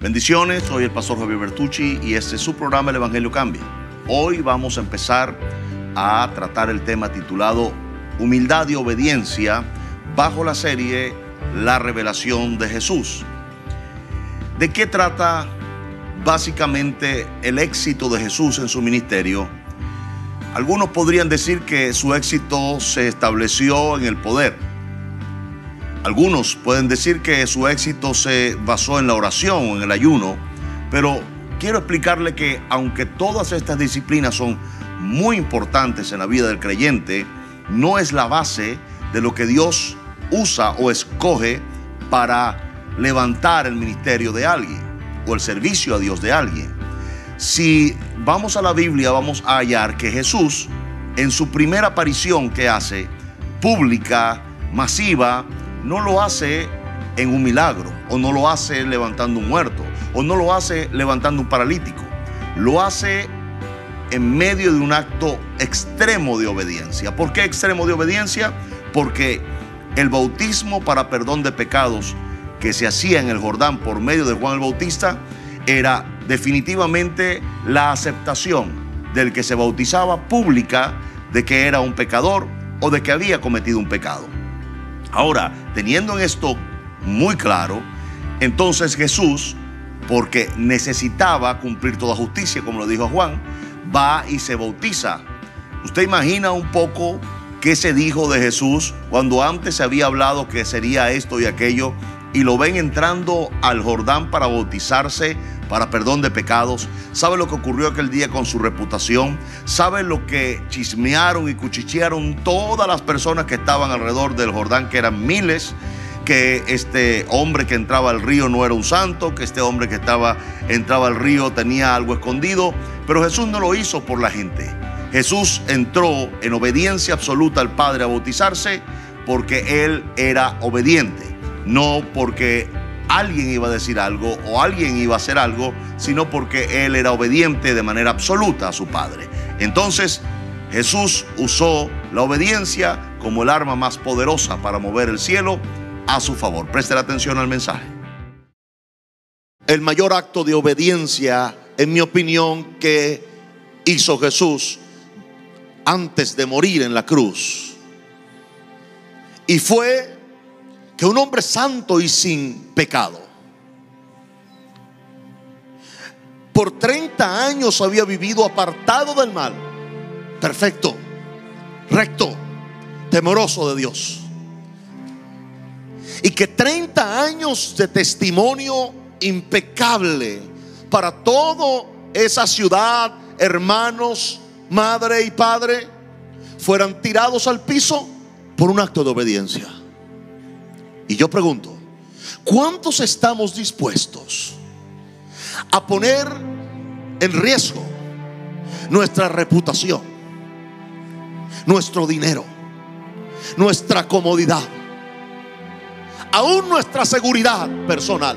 Bendiciones, soy el pastor Javier Bertucci y este es su programa El Evangelio Cambia. Hoy vamos a empezar a tratar el tema titulado Humildad y Obediencia bajo la serie La Revelación de Jesús. ¿De qué trata básicamente el éxito de Jesús en su ministerio? Algunos podrían decir que su éxito se estableció en el poder algunos pueden decir que su éxito se basó en la oración o en el ayuno, pero quiero explicarle que aunque todas estas disciplinas son muy importantes en la vida del creyente, no es la base de lo que Dios usa o escoge para levantar el ministerio de alguien o el servicio a Dios de alguien. Si vamos a la Biblia vamos a hallar que Jesús en su primera aparición que hace, pública, masiva, no lo hace en un milagro, o no lo hace levantando un muerto, o no lo hace levantando un paralítico. Lo hace en medio de un acto extremo de obediencia. ¿Por qué extremo de obediencia? Porque el bautismo para perdón de pecados que se hacía en el Jordán por medio de Juan el Bautista era definitivamente la aceptación del que se bautizaba pública de que era un pecador o de que había cometido un pecado. Ahora, teniendo en esto muy claro, entonces Jesús, porque necesitaba cumplir toda justicia, como lo dijo Juan, va y se bautiza. Usted imagina un poco qué se dijo de Jesús cuando antes se había hablado que sería esto y aquello y lo ven entrando al Jordán para bautizarse para perdón de pecados. ¿Sabe lo que ocurrió aquel día con su reputación? ¿Sabe lo que chismearon y cuchichearon todas las personas que estaban alrededor del Jordán, que eran miles? que este hombre que entraba al río no era un santo, que este hombre que estaba entraba al río tenía algo escondido, pero Jesús no lo hizo por la gente. Jesús entró en obediencia absoluta al Padre a bautizarse porque él era obediente no porque alguien iba a decir algo o alguien iba a hacer algo, sino porque él era obediente de manera absoluta a su Padre. Entonces, Jesús usó la obediencia como el arma más poderosa para mover el cielo a su favor. Preste atención al mensaje. El mayor acto de obediencia, en mi opinión, que hizo Jesús antes de morir en la cruz. Y fue que un hombre santo y sin pecado, por 30 años había vivido apartado del mal, perfecto, recto, temoroso de Dios. Y que 30 años de testimonio impecable para toda esa ciudad, hermanos, madre y padre, fueran tirados al piso por un acto de obediencia. Y yo pregunto, ¿cuántos estamos dispuestos a poner en riesgo nuestra reputación, nuestro dinero, nuestra comodidad, aún nuestra seguridad personal?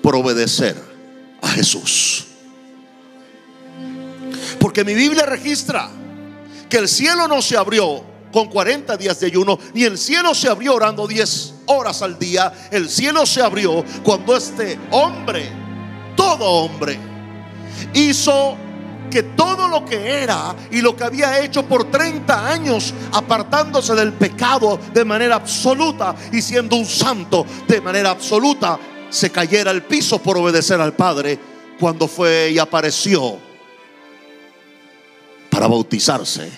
Por obedecer a Jesús. Porque mi Biblia registra que el cielo no se abrió con 40 días de ayuno, ni el cielo se abrió orando 10 horas al día. El cielo se abrió cuando este hombre, todo hombre, hizo que todo lo que era y lo que había hecho por 30 años, apartándose del pecado de manera absoluta y siendo un santo de manera absoluta, se cayera al piso por obedecer al Padre cuando fue y apareció para bautizarse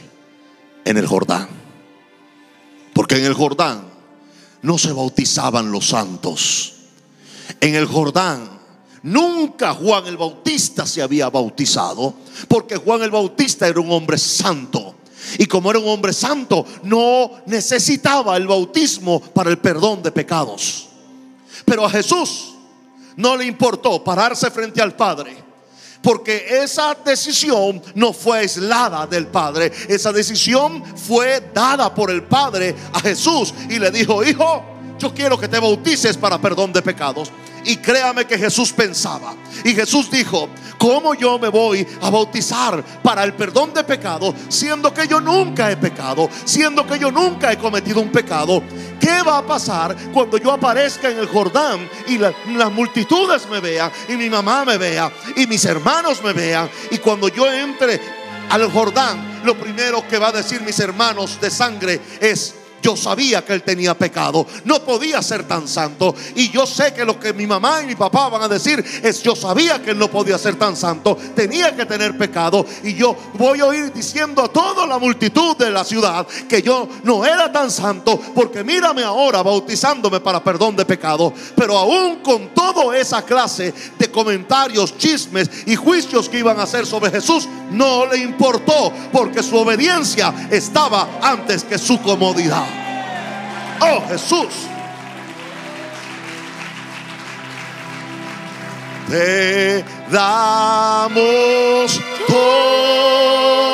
en el Jordán. Porque en el Jordán no se bautizaban los santos. En el Jordán nunca Juan el Bautista se había bautizado. Porque Juan el Bautista era un hombre santo. Y como era un hombre santo, no necesitaba el bautismo para el perdón de pecados. Pero a Jesús no le importó pararse frente al Padre porque esa decisión no fue aislada del Padre. Esa decisión fue dada por el Padre a Jesús y le dijo, hijo, yo quiero que te bautices para perdón de pecados. Y créame que Jesús pensaba. Y Jesús dijo, ¿cómo yo me voy a bautizar para el perdón de pecados siendo que yo nunca he pecado, siendo que yo nunca he cometido un pecado? ¿Qué va a pasar cuando yo aparezca en el Jordán y las multitudes me vean y mi mamá me vea y mis hermanos me vean? Y cuando yo entre al Jordán, lo primero que va a decir mis hermanos de sangre es, yo sabía que él tenía pecado. No podía ser tan santo. Y yo sé que lo que mi mamá y mi papá van a decir es, yo sabía que él no podía ser tan santo. Tenía que tener pecado. Y yo voy a ir diciendo a toda la multitud de la ciudad que yo no era tan santo. Porque mírame ahora bautizándome para perdón de pecado. Pero aún con toda esa clase de comentarios, chismes y juicios que iban a hacer sobre Jesús, no le importó. Porque su obediencia estaba antes que su comodidad. Oh Jesús. Te damos toda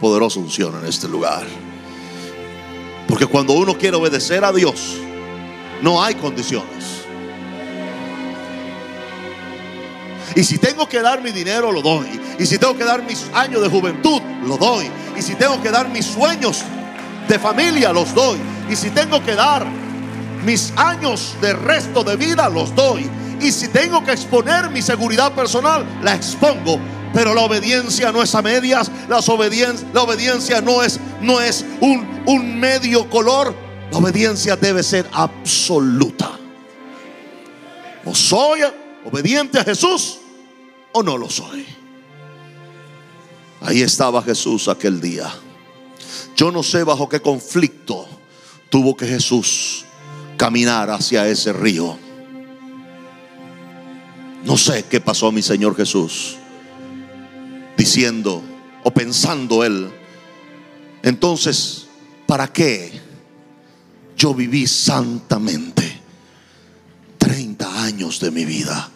poderosa unción en este lugar. Porque cuando uno quiere obedecer a Dios, no hay condiciones. Y si tengo que dar mi dinero, lo doy. Y si tengo que dar mis años de juventud, lo doy. Y si tengo que dar mis sueños de familia, los doy. Y si tengo que dar mis años de resto de vida, los doy. Y si tengo que exponer mi seguridad personal, la expongo. Pero la obediencia no es a medias. Las la obediencia no es, no es un, un medio color. La obediencia debe ser absoluta. O soy obediente a Jesús o no lo soy. Ahí estaba Jesús aquel día. Yo no sé bajo qué conflicto tuvo que Jesús caminar hacia ese río. No sé qué pasó mi Señor Jesús diciendo o pensando él. Entonces, ¿para qué yo viví santamente 30 años de mi vida?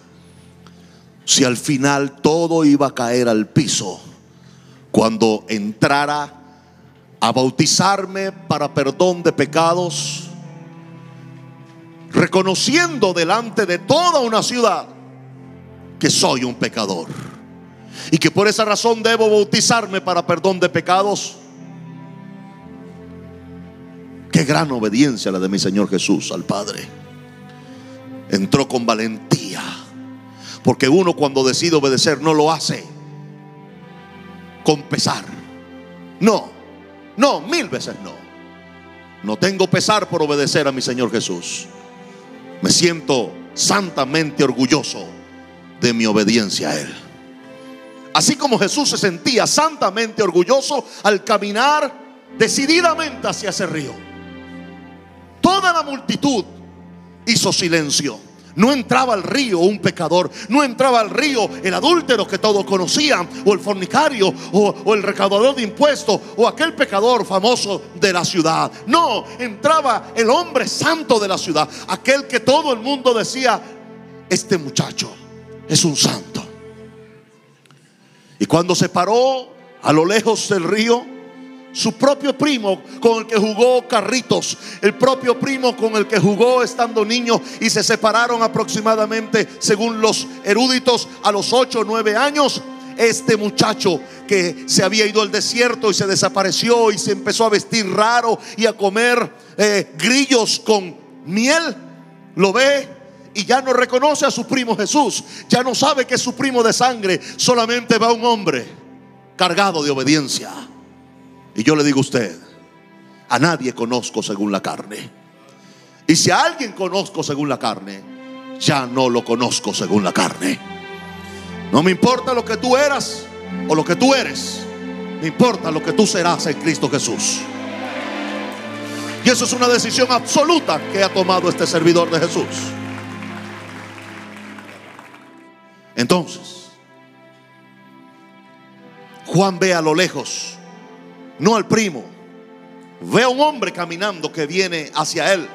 Si al final todo iba a caer al piso cuando entrara a bautizarme para perdón de pecados, reconociendo delante de toda una ciudad que soy un pecador y que por esa razón debo bautizarme para perdón de pecados. Qué gran obediencia la de mi Señor Jesús al Padre. Entró con valentía, porque uno cuando decide obedecer no lo hace con pesar. No, no, mil veces no. No tengo pesar por obedecer a mi Señor Jesús. Me siento santamente orgulloso de mi obediencia a Él. Así como Jesús se sentía santamente orgulloso al caminar decididamente hacia ese río. Toda la multitud hizo silencio. No entraba al río un pecador, no entraba al río el adúltero que todos conocían, o el fornicario, o, o el recaudador de impuestos, o aquel pecador famoso de la ciudad. No, entraba el hombre santo de la ciudad, aquel que todo el mundo decía, este muchacho es un santo. Y cuando se paró a lo lejos del río, su propio primo con el que jugó carritos, el propio primo con el que jugó estando niño y se separaron aproximadamente, según los eruditos, a los 8 o 9 años. Este muchacho que se había ido al desierto y se desapareció y se empezó a vestir raro y a comer eh, grillos con miel, lo ve y ya no reconoce a su primo Jesús, ya no sabe que es su primo de sangre, solamente va un hombre cargado de obediencia. Y yo le digo a usted, a nadie conozco según la carne. Y si a alguien conozco según la carne, ya no lo conozco según la carne. No me importa lo que tú eras o lo que tú eres, me importa lo que tú serás en Cristo Jesús. Y eso es una decisión absoluta que ha tomado este servidor de Jesús. Entonces, Juan ve a lo lejos, no al primo, ve a un hombre caminando que viene hacia él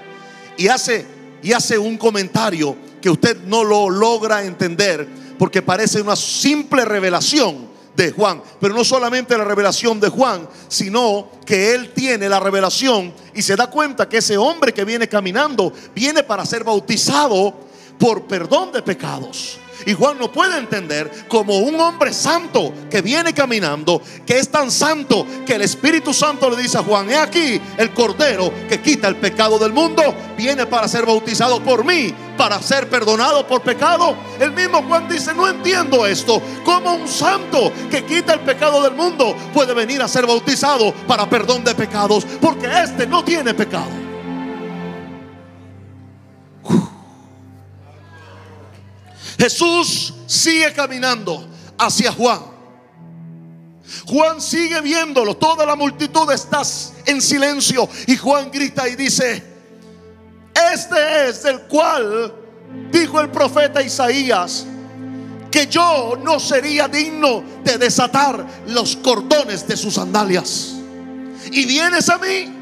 y hace, y hace un comentario que usted no lo logra entender porque parece una simple revelación de Juan. Pero no solamente la revelación de Juan, sino que él tiene la revelación y se da cuenta que ese hombre que viene caminando viene para ser bautizado por perdón de pecados. Y Juan no puede entender como un hombre santo que viene caminando, que es tan santo que el Espíritu Santo le dice a Juan, he aquí el Cordero que quita el pecado del mundo, viene para ser bautizado por mí, para ser perdonado por pecado. El mismo Juan dice, no entiendo esto, como un santo que quita el pecado del mundo puede venir a ser bautizado para perdón de pecados, porque este no tiene pecado. Jesús sigue caminando hacia Juan. Juan sigue viéndolo, toda la multitud está en silencio y Juan grita y dice, este es el cual dijo el profeta Isaías, que yo no sería digno de desatar los cordones de sus sandalias. Y vienes a mí.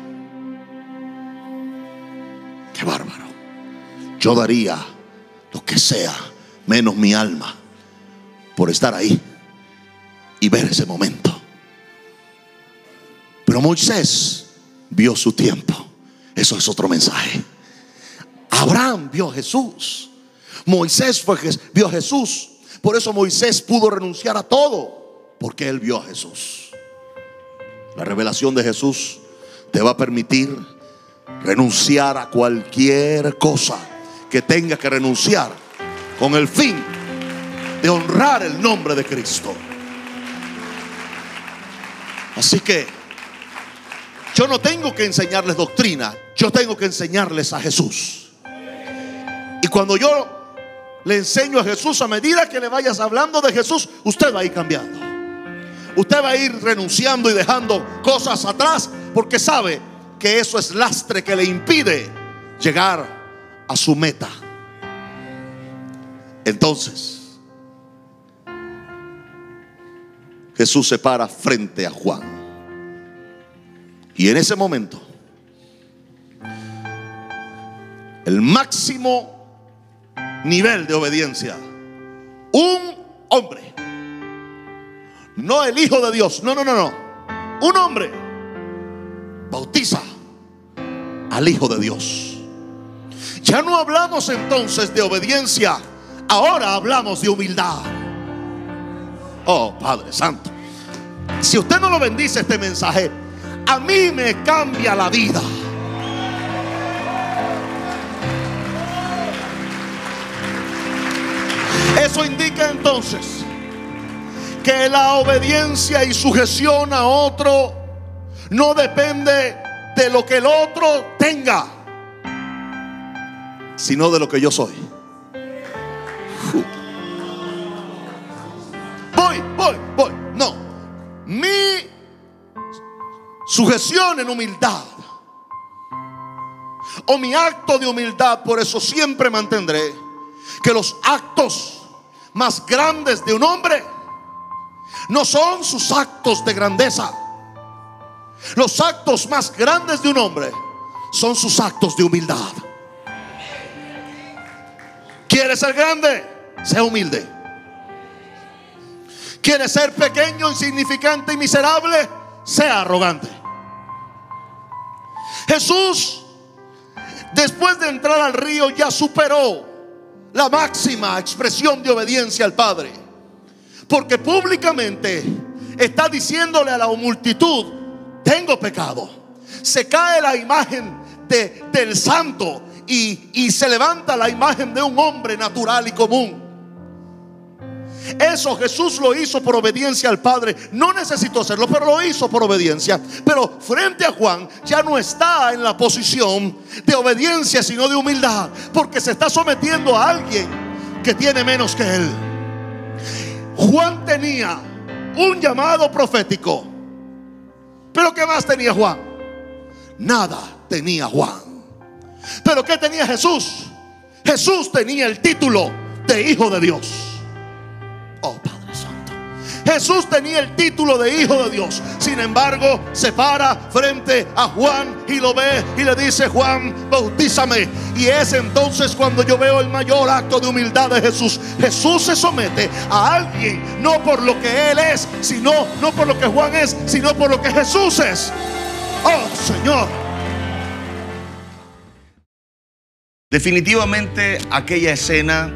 Qué bárbaro. Yo daría lo que sea menos mi alma, por estar ahí y ver ese momento. Pero Moisés vio su tiempo. Eso es otro mensaje. Abraham vio a Jesús. Moisés fue, vio a Jesús. Por eso Moisés pudo renunciar a todo. Porque él vio a Jesús. La revelación de Jesús te va a permitir renunciar a cualquier cosa que tenga que renunciar con el fin de honrar el nombre de Cristo. Así que yo no tengo que enseñarles doctrina, yo tengo que enseñarles a Jesús. Y cuando yo le enseño a Jesús, a medida que le vayas hablando de Jesús, usted va a ir cambiando. Usted va a ir renunciando y dejando cosas atrás porque sabe que eso es lastre que le impide llegar a su meta. Entonces, Jesús se para frente a Juan. Y en ese momento, el máximo nivel de obediencia, un hombre, no el Hijo de Dios, no, no, no, no, un hombre bautiza al Hijo de Dios. Ya no hablamos entonces de obediencia Ahora hablamos de humildad. Oh, Padre Santo. Si usted no lo bendice este mensaje, a mí me cambia la vida. Eso indica entonces que la obediencia y sujeción a otro no depende de lo que el otro tenga, sino de lo que yo soy. Mi sujeción en humildad. O mi acto de humildad, por eso siempre mantendré que los actos más grandes de un hombre no son sus actos de grandeza. Los actos más grandes de un hombre son sus actos de humildad. ¿Quiere ser grande? Sea humilde. ¿Quiere ser pequeño, insignificante y miserable? Sea arrogante. Jesús, después de entrar al río, ya superó la máxima expresión de obediencia al Padre. Porque públicamente está diciéndole a la multitud, tengo pecado. Se cae la imagen de, del santo y, y se levanta la imagen de un hombre natural y común. Eso Jesús lo hizo por obediencia al Padre. No necesitó hacerlo, pero lo hizo por obediencia. Pero frente a Juan ya no está en la posición de obediencia, sino de humildad. Porque se está sometiendo a alguien que tiene menos que él. Juan tenía un llamado profético. Pero ¿qué más tenía Juan? Nada tenía Juan. Pero ¿qué tenía Jesús? Jesús tenía el título de Hijo de Dios. Oh Padre Santo. Jesús tenía el título de hijo de Dios. Sin embargo, se para frente a Juan y lo ve y le dice, Juan, bautízame. Y es entonces cuando yo veo el mayor acto de humildad de Jesús. Jesús se somete a alguien, no por lo que Él es, sino, no por lo que Juan es, sino por lo que Jesús es. Oh Señor. Definitivamente aquella escena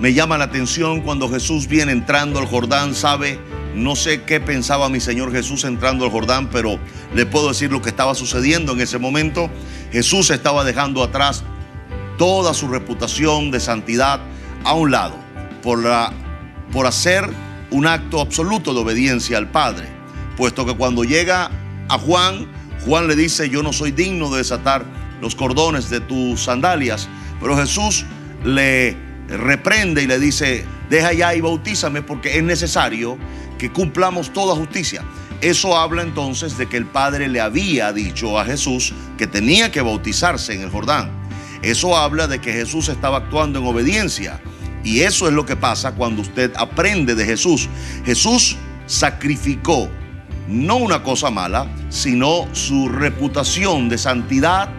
me llama la atención cuando Jesús viene entrando al Jordán, sabe, no sé qué pensaba mi Señor Jesús entrando al Jordán, pero le puedo decir lo que estaba sucediendo en ese momento. Jesús estaba dejando atrás toda su reputación de santidad a un lado por, por hacer un acto absoluto de obediencia al Padre, puesto que cuando llega a Juan, Juan le dice, yo no soy digno de desatar los cordones de tus sandalias, pero Jesús le reprende y le dice, deja ya y bautízame porque es necesario que cumplamos toda justicia. Eso habla entonces de que el Padre le había dicho a Jesús que tenía que bautizarse en el Jordán. Eso habla de que Jesús estaba actuando en obediencia. Y eso es lo que pasa cuando usted aprende de Jesús. Jesús sacrificó no una cosa mala, sino su reputación de santidad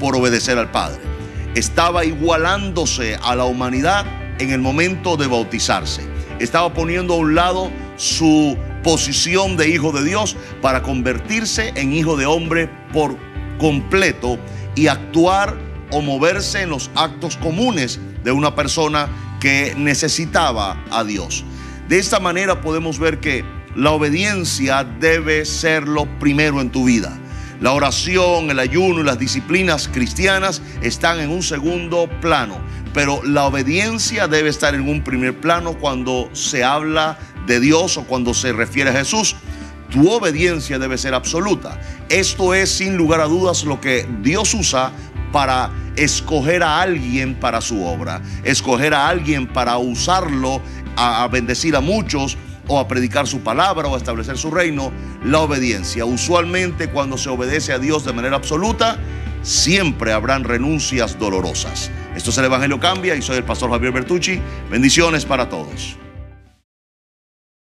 por obedecer al Padre estaba igualándose a la humanidad en el momento de bautizarse. Estaba poniendo a un lado su posición de hijo de Dios para convertirse en hijo de hombre por completo y actuar o moverse en los actos comunes de una persona que necesitaba a Dios. De esta manera podemos ver que la obediencia debe ser lo primero en tu vida. La oración, el ayuno y las disciplinas cristianas están en un segundo plano, pero la obediencia debe estar en un primer plano cuando se habla de Dios o cuando se refiere a Jesús. Tu obediencia debe ser absoluta. Esto es sin lugar a dudas lo que Dios usa para escoger a alguien para su obra, escoger a alguien para usarlo a, bendecir a muchos o a predicar su palabra o a establecer su reino, la obediencia. Usualmente cuando se obedece a Dios de manera absoluta, siempre habrán renuncias dolorosas. Esto es el Evangelio Cambia y soy el pastor Javier Bertucci. Bendiciones para todos.